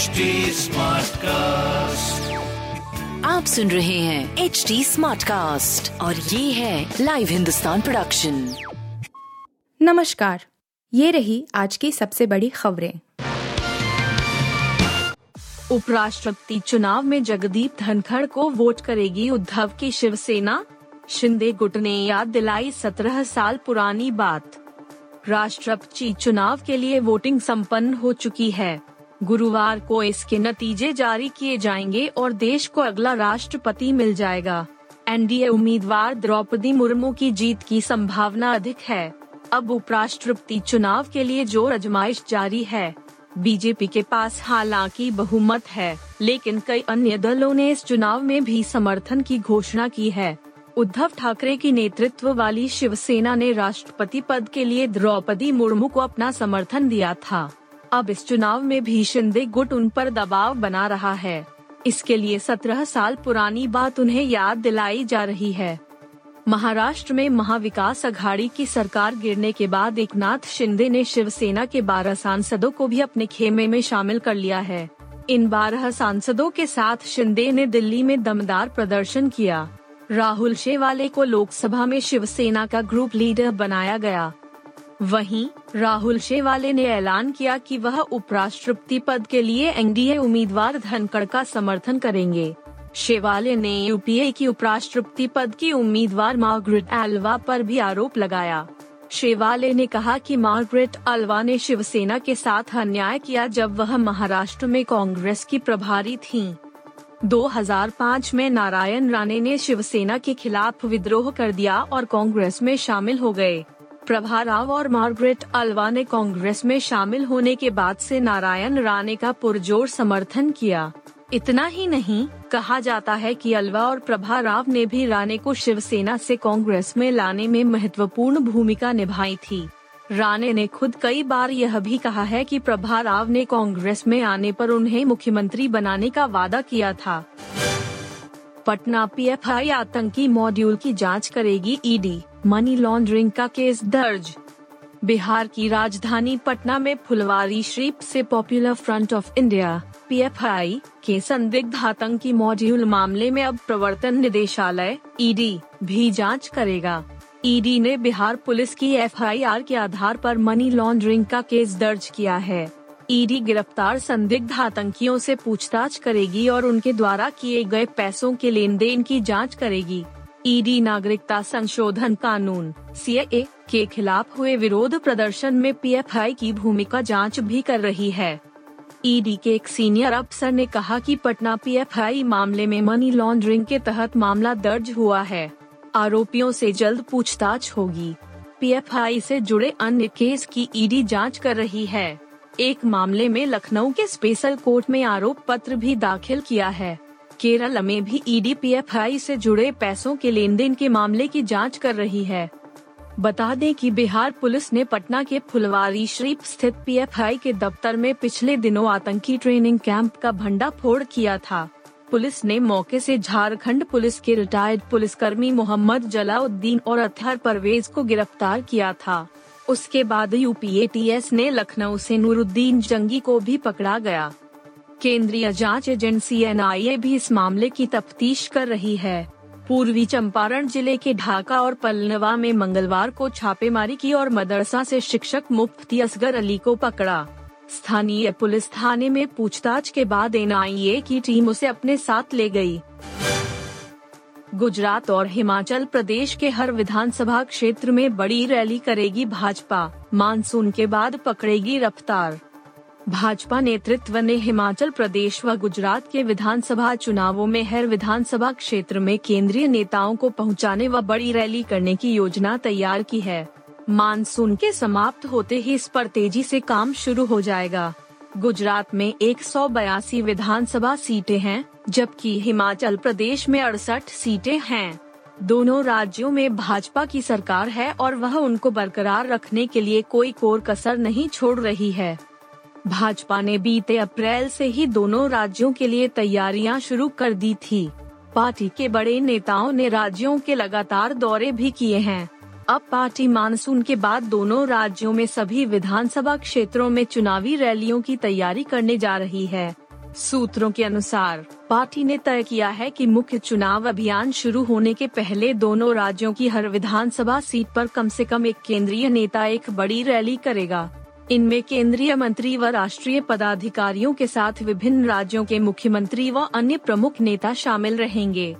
HD cast आप सुन रहे हैं एच डी स्मार्ट कास्ट और ये है लाइव हिंदुस्तान प्रोडक्शन नमस्कार ये रही आज की सबसे बड़ी खबरें। उपराष्ट्रपति चुनाव में जगदीप धनखड़ को वोट करेगी उद्धव की शिवसेना। शिंदे गुट ने याद दिलाई सत्रह साल पुरानी बात। राष्ट्रपति चुनाव के लिए वोटिंग संपन्न हो चुकी है। गुरुवार को इसके नतीजे जारी किए जाएँगे और देश को अगला राष्ट्रपति मिल जाएगा। एनडीए उम्मीदवार द्रौपदी मुर्मू की जीत की संभावना अधिक है। अब उपराष्ट्रपति चुनाव के लिए ज़ोर अजमाइश जारी है। बीजेपी के पास हालाँकि बहुमत है, लेकिन कई अन्य दलों ने इस चुनाव में भी समर्थन की घोषणा की है। उद्धव ठाकरे की नेतृत्व वाली शिवसेना ने राष्ट्रपति पद के लिए द्रौपदी मुर्मू को अपना समर्थन दिया था। अब इस चुनाव में भी शिंदे गुट उन पर दबाव बना रहा है। इसके लिए सत्रह साल पुरानी बात उन्हें याद दिलाई जा रही है। महाराष्ट्र में महाविकास अघाड़ी की सरकार गिरने के बाद एकनाथ शिंदे ने शिवसेना के बारह सांसदों को भी अपने खेमे में शामिल कर लिया है। इन बारह सांसदों के साथ शिंदे ने दिल्ली में दमदार प्रदर्शन किया। राहुल शेवाले को लोकसभा में शिवसेना का ग्रुप लीडर बनाया गया। वहीं राहुल शेवाले ने ऐलान किया कि वह उपराष्ट्रपति पद के लिए एनडीए उम्मीदवार धनखड़ का समर्थन करेंगे। शेवाले ने यूपीए की उपराष्ट्रपति पद की उम्मीदवार मार्गरेट अल्वा पर भी आरोप लगाया। शेवाले ने कहा कि मार्गरेट अल्वा ने शिवसेना के साथ अन्याय किया जब वह महाराष्ट्र में कांग्रेस की प्रभारी थीं। 2005 में नारायण राणे ने शिवसेना के खिलाफ विद्रोह कर दिया और कांग्रेस में शामिल हो गए। प्रभा राव और मार्गरेट अल्वा ने कांग्रेस में शामिल होने के बाद से नारायण राणे का पुरजोर समर्थन किया। इतना ही नहीं, कहा जाता है कि अल्वा और प्रभा राव ने भी राणे को शिवसेना से कांग्रेस में लाने में महत्वपूर्ण भूमिका निभाई थी। राणे ने खुद कई बार यह भी कहा है कि प्रभा राव ने कांग्रेस में आने पर उन्हें मुख्यमंत्री बनाने का वादा किया था। पटना पीएफआई आतंकी मॉड्यूल की जाँच करेगी ईडी। मनी लॉन्ड्रिंग का केस दर्ज। बिहार की राजधानी पटना में फुलवारी श्रीप से popular front of India PFI के संदिग्ध आतंकी मॉड्यूल मामले में अब प्रवर्तन निदेशालय ईडी भी जाँच करेगा। ईडी ने बिहार पुलिस की एफआईआर के आधार पर मनी लॉन्ड्रिंग का केस दर्ज किया है। ईडी गिरफ़्तार संदिग्ध आतंकियों से पूछताछ करेगी और उनके द्वारा किए गए पैसों के लेन देन की जाँच करेगी। ईडी नागरिकता संशोधन कानून सी के खिलाफ हुए विरोध प्रदर्शन में पीएफआई की भूमिका जाँच भी कर रही है। ईडी के एक सीनियर अफसर ने कहा कि पटना पीएफआई मामले में मनी लॉन्ड्रिंग के तहत मामला दर्ज हुआ है। आरोपियों से जल्द पूछताछ होगी। पीएफआई से जुड़े अन्य केस की ईडी जाँच कर रही है। एक मामले में लखनऊ के स्पेशल कोर्ट में आरोप पत्र भी दाखिल किया है। केरल में भी ईडी पीएफआई से जुड़े पैसों के लेन देन के मामले की जाँच कर रही है। बता दें कि बिहार पुलिस ने पटना के फुलवारी शरीफ स्थित पीएफआई के दफ्तर में पिछले दिनों आतंकी ट्रेनिंग कैंप का भंडाफोड़ किया था। पुलिस ने मौके से झारखंड पुलिस के रिटायर्ड पुलिसकर्मी मोहम्मद जलाउद्दीन और अथर परवेज को गिरफ़्तार किया था। उसके बाद यूपीएटीएस ने लखनऊ से नूरुद्दीन जंगी को भी पकड़ा गया। केंद्रीय जाँच एजेंसी एनआईए भी इस मामले की तफ्तीश कर रही है। पूर्वी चंपारण ज़िले के ढाका और पलनवा में मंगलवार को छापेमारी की और मदरसा से शिक्षक मुफ्ती असगर अली को पकड़ा। स्थानीय पुलिस थाने में पूछताछ के बाद एनआईए की टीम उसे अपने साथ ले गई। गुजरात और हिमाचल प्रदेश के हर विधानसभा क्षेत्र में बड़ी रैली करेगी भाजपा। मानसून के बाद पकड़ेगी रफ्तार। भाजपा नेतृत्व ने हिमाचल प्रदेश व गुजरात के विधानसभा चुनावों में हर विधानसभा क्षेत्र में केंद्रीय नेताओं को पहुँचाने व बड़ी रैली करने की योजना तैयार की है। मानसून के समाप्त होते ही इस पर तेज़ी से काम शुरू हो जाएगा। गुजरात में एक विधानसभा सीटें हैं, जबकि हिमाचल प्रदेश में अड़सठ सीटें हैं। दोनों राज्यों में भाजपा की सरकार है और वह उनको बरकरार रखने के लिए कोई कोर कसर नहीं छोड़ रही है। भाजपा ने बीते अप्रैल से ही दोनों राज्यों के लिए तैयारियाँ शुरू कर दी थी। पार्टी के बड़े नेताओं ने राज्यों के लगातार दौरे भी किए हैं। अब पार्टी मानसून के बाद दोनों राज्यों में सभी विधानसभा क्षेत्रों में चुनावी रैलियों की तैयारी करने जा रही है। सूत्रों के अनुसार, पार्टी ने तय किया है कि मुख्य चुनाव अभियान शुरू होने के पहले दोनों राज्यों की हर विधानसभा सीट पर कम से कम एक केंद्रीय नेता एक बड़ी रैली करेगा। इनमें केंद्रीय मंत्री व राष्ट्रीय पदाधिकारियों के साथ विभिन्न राज्यों के मुख्यमंत्री व अन्य प्रमुख नेता शामिल रहेंगे।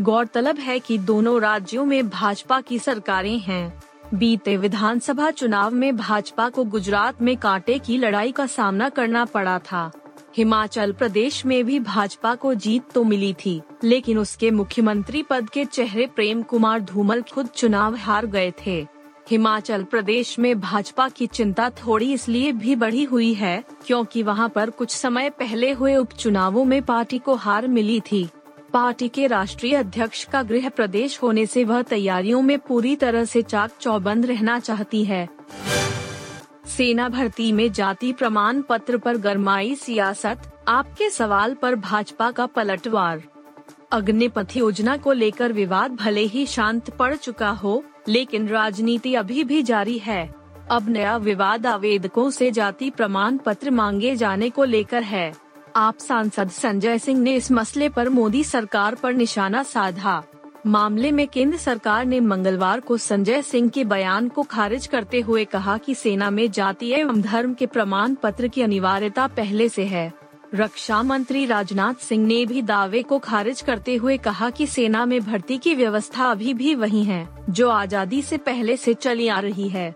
गौरतलब है कि दोनों राज्यों में भाजपा की सरकारें हैं। बीते विधानसभा चुनाव में भाजपा को गुजरात में कांटे की लड़ाई का सामना करना पड़ा था। हिमाचल प्रदेश में भी भाजपा को जीत तो मिली थी, लेकिन उसके मुख्यमंत्री पद के चेहरे प्रेम कुमार धूमल खुद चुनाव हार गए थे। हिमाचल प्रदेश में भाजपा की चिंता थोड़ी इसलिए भी बढ़ी हुई है, क्योंकि वहाँ पर कुछ समय पहले हुए उपचुनावों में पार्टी को हार मिली थी। पार्टी के राष्ट्रीय अध्यक्ष का गृह प्रदेश होने से वह तैयारियों में पूरी तरह से चाक चौबंद रहना चाहती है। सेना भर्ती में जाति प्रमाण पत्र पर गरमाई सियासत, आपके सवाल पर भाजपा का पलटवार। अग्निपथ योजना को लेकर विवाद भले ही शांत पड़ चुका हो लेकिन राजनीति अभी भी जारी है। अब नया विवाद आवेदकों से जाति प्रमाण पत्र मांगे जाने को लेकर है। आप सांसद संजय सिंह ने इस मसले पर मोदी सरकार पर निशाना साधा। मामले में केंद्र सरकार ने मंगलवार को संजय सिंह के बयान को खारिज करते हुए कहा कि सेना में जाति एवं धर्म के प्रमाण पत्र की अनिवार्यता पहले से है। रक्षा मंत्री राजनाथ सिंह ने भी दावे को खारिज करते हुए कहा कि सेना में भर्ती की व्यवस्था अभी भी वही है, जो आज़ादी से पहले से चली आ रही है।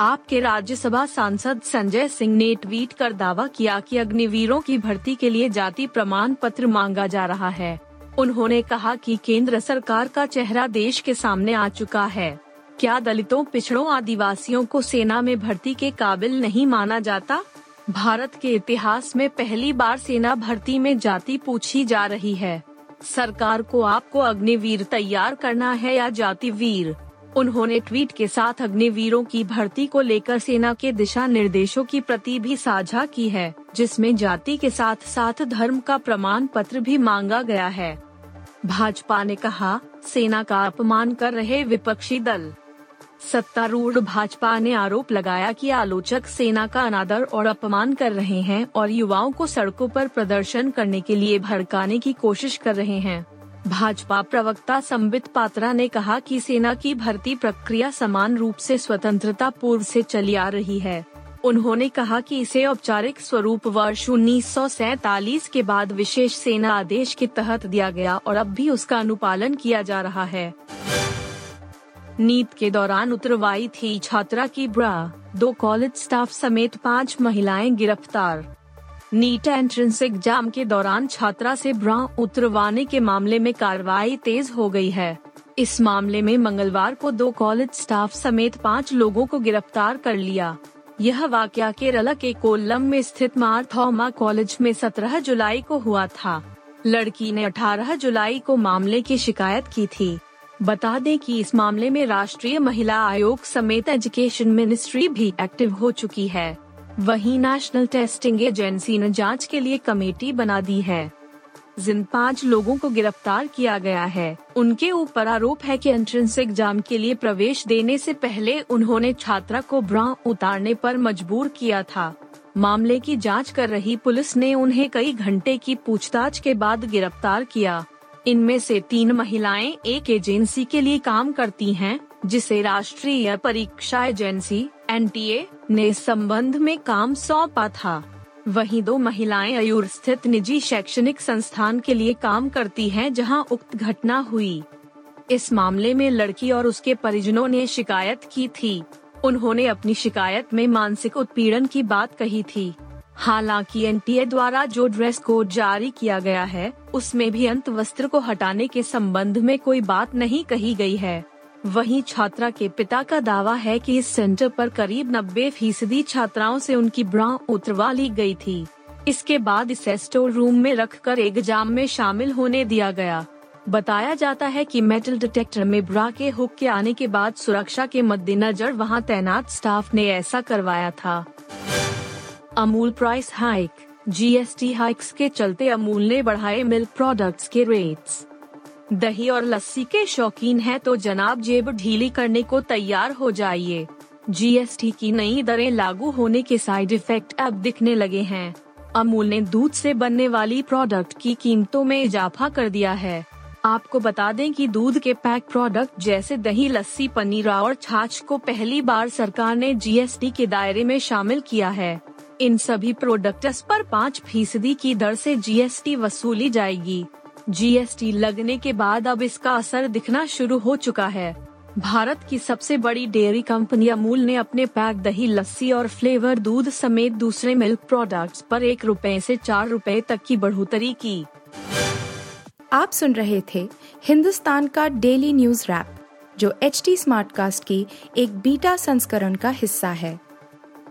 आपके राज्यसभा सांसद संजय सिंह ने ट्वीट कर दावा किया कि अग्निवीरों की भर्ती के लिए जाति प्रमाण पत्र मांगा जा रहा है। उन्होंने कहा कि केंद्र सरकार का चेहरा देश के सामने आ चुका है। क्या दलितों, पिछड़ों, आदिवासियों को सेना में भर्ती के काबिल नहीं माना जाता? भारत के इतिहास में पहली बार सेना भर्ती में जाति पूछी जा रही है। सरकार को आपको अग्निवीर तैयार करना है या जाति वीर उन्होंने ट्वीट के साथ अग्निवीरों की भर्ती को लेकर सेना के दिशा निर्देशों की प्रति भी साझा की है, जिसमें जाति के साथ साथ धर्म का प्रमाण पत्र भी मांगा गया है। भाजपा ने कहा, सेना का अपमान कर रहे विपक्षी दल। सत्तारूढ़ भाजपा ने आरोप लगाया कि आलोचक सेना का अनादर और अपमान कर रहे हैं और युवाओं को सड़कों पर प्रदर्शन करने के लिए भड़काने की कोशिश कर रहे हैं। भाजपा प्रवक्ता संबित पात्रा ने कहा कि सेना की भर्ती प्रक्रिया समान रूप से स्वतंत्रता पूर्व से चली आ रही है। उन्होंने कहा कि इसे औपचारिक स्वरूप वर्ष उन्नीस के बाद विशेष सेना आदेश के तहत दिया गया और अब भी उसका अनुपालन किया जा रहा है। नीट के दौरान उतरवाई थी छात्रा की ब्रा। दो कॉलेज स्टाफ समेत पाँच महिलाएँ गिरफ़्तार। नीट एंट्रेंस एग्ज़ाम के दौरान छात्रा से ब्रा उतरवाने के मामले में कार्रवाई तेज हो गई है। इस मामले में मंगलवार को दो कॉलेज स्टाफ समेत पाँच लोगों को गिरफ़्तार कर लिया। यह वाक्य केरला के कोल्लम में स्थित मार थॉमा कॉलेज में 17 जुलाई को हुआ था। लड़की ने 18 जुलाई को मामले की शिकायत की थी। बता दें कि इस मामले में राष्ट्रीय महिला आयोग समेत एजुकेशन मिनिस्ट्री भी एक्टिव हो चुकी है। वहीं नेशनल टेस्टिंग एजेंसी ने जाँच के लिए कमेटी बना दी है। जिन पाँच लोगों को गिरफ़्तार किया गया है, उनके ऊपर आरोप है कि एंट्रेंस एग्ज़ाम के लिए प्रवेश देने से पहले उन्होंने छात्रा को ब्रा उतारने पर मजबूर किया था। मामले की जाँच कर रही पुलिस ने उन्हें कई घंटे की पूछताछ के बाद गिरफ़्तार किया। इनमें से तीन महिलाएँ एक एजेंसी के लिए काम करती हैं, जिसे राष्ट्रीय परीक्षा एजेंसी एनटीए ने संबंध में काम सौंपा था। वहीं दो महिलाएँ अयूर स्थित निजी शैक्षणिक संस्थान के लिए काम करती हैं जहाँ उक्त घटना हुई। इस मामले में लड़की और उसके परिजनों ने शिकायत की थी। उन्होंने अपनी शिकायत में मानसिक उत्पीड़न की बात कही थी। हालाँकि एनटीए द्वारा जो ड्रेस कोड जारी किया गया है, उसमें भी अंत वस्त्र को हटाने के संबंध में कोई बात नहीं कही गई है। वहीं छात्रा के पिता का दावा है कि इस सेंटर पर करीब नब्बे फ़ीसदी छात्राओं से उनकी ब्रा उतरवा ली गई थी। इसके बाद इसे स्टोर रूम में रखकर एग्ज़ाम में शामिल होने दिया गया। बताया जाता है कि मेटल डिटेक्टर में ब्रा के हुक के आने के बाद सुरक्षा के मद्देनजर वहाँ तैनात स्टाफ ने ऐसा करवाया था। Amul price hike GST hikes के चलते अमूल ने बढ़ाए मिल्क प्रोडक्ट्स के रेट्स दही और लस्सी के शौकीन हैं तो जनाब जेब ढीली करने को तैयार हो जाइए. जीएसटी की नई दरें लागू होने के साइड इफ़ेक्ट अब दिखने लगे हैं. अमूल ने दूध से बनने वाली प्रोडक्ट की कीमतों में इजाफा कर दिया है. आपको बता दें कि दूध के पैक प्रोडक्ट जैसे दही, लस्सी, पनीर और छाछ को पहली बार सरकार ने जीएसटी के दायरे में शामिल किया है. इन सभी प्रोडक्ट्स पर पाँच फ़ीसदी की दर से जीएसटी वसूली जाएगी। जीएसटी लगने के बाद अब इसका असर दिखना शुरू हो चुका है। भारत की सबसे बड़ी डेयरी कंपनी अमूल ने अपने पैक दही, लस्सी और फ्लेवर दूध समेत दूसरे मिल्क प्रोडक्ट्स पर एक रुपए से चार रुपए तक की बढ़ोतरी की। आप सुन रहे थे हिंदुस्तान का डेली न्यूज़ रैप जो एच टी स्मार्ट कास्ट की एक बीटा संस्करण का हिस्सा है।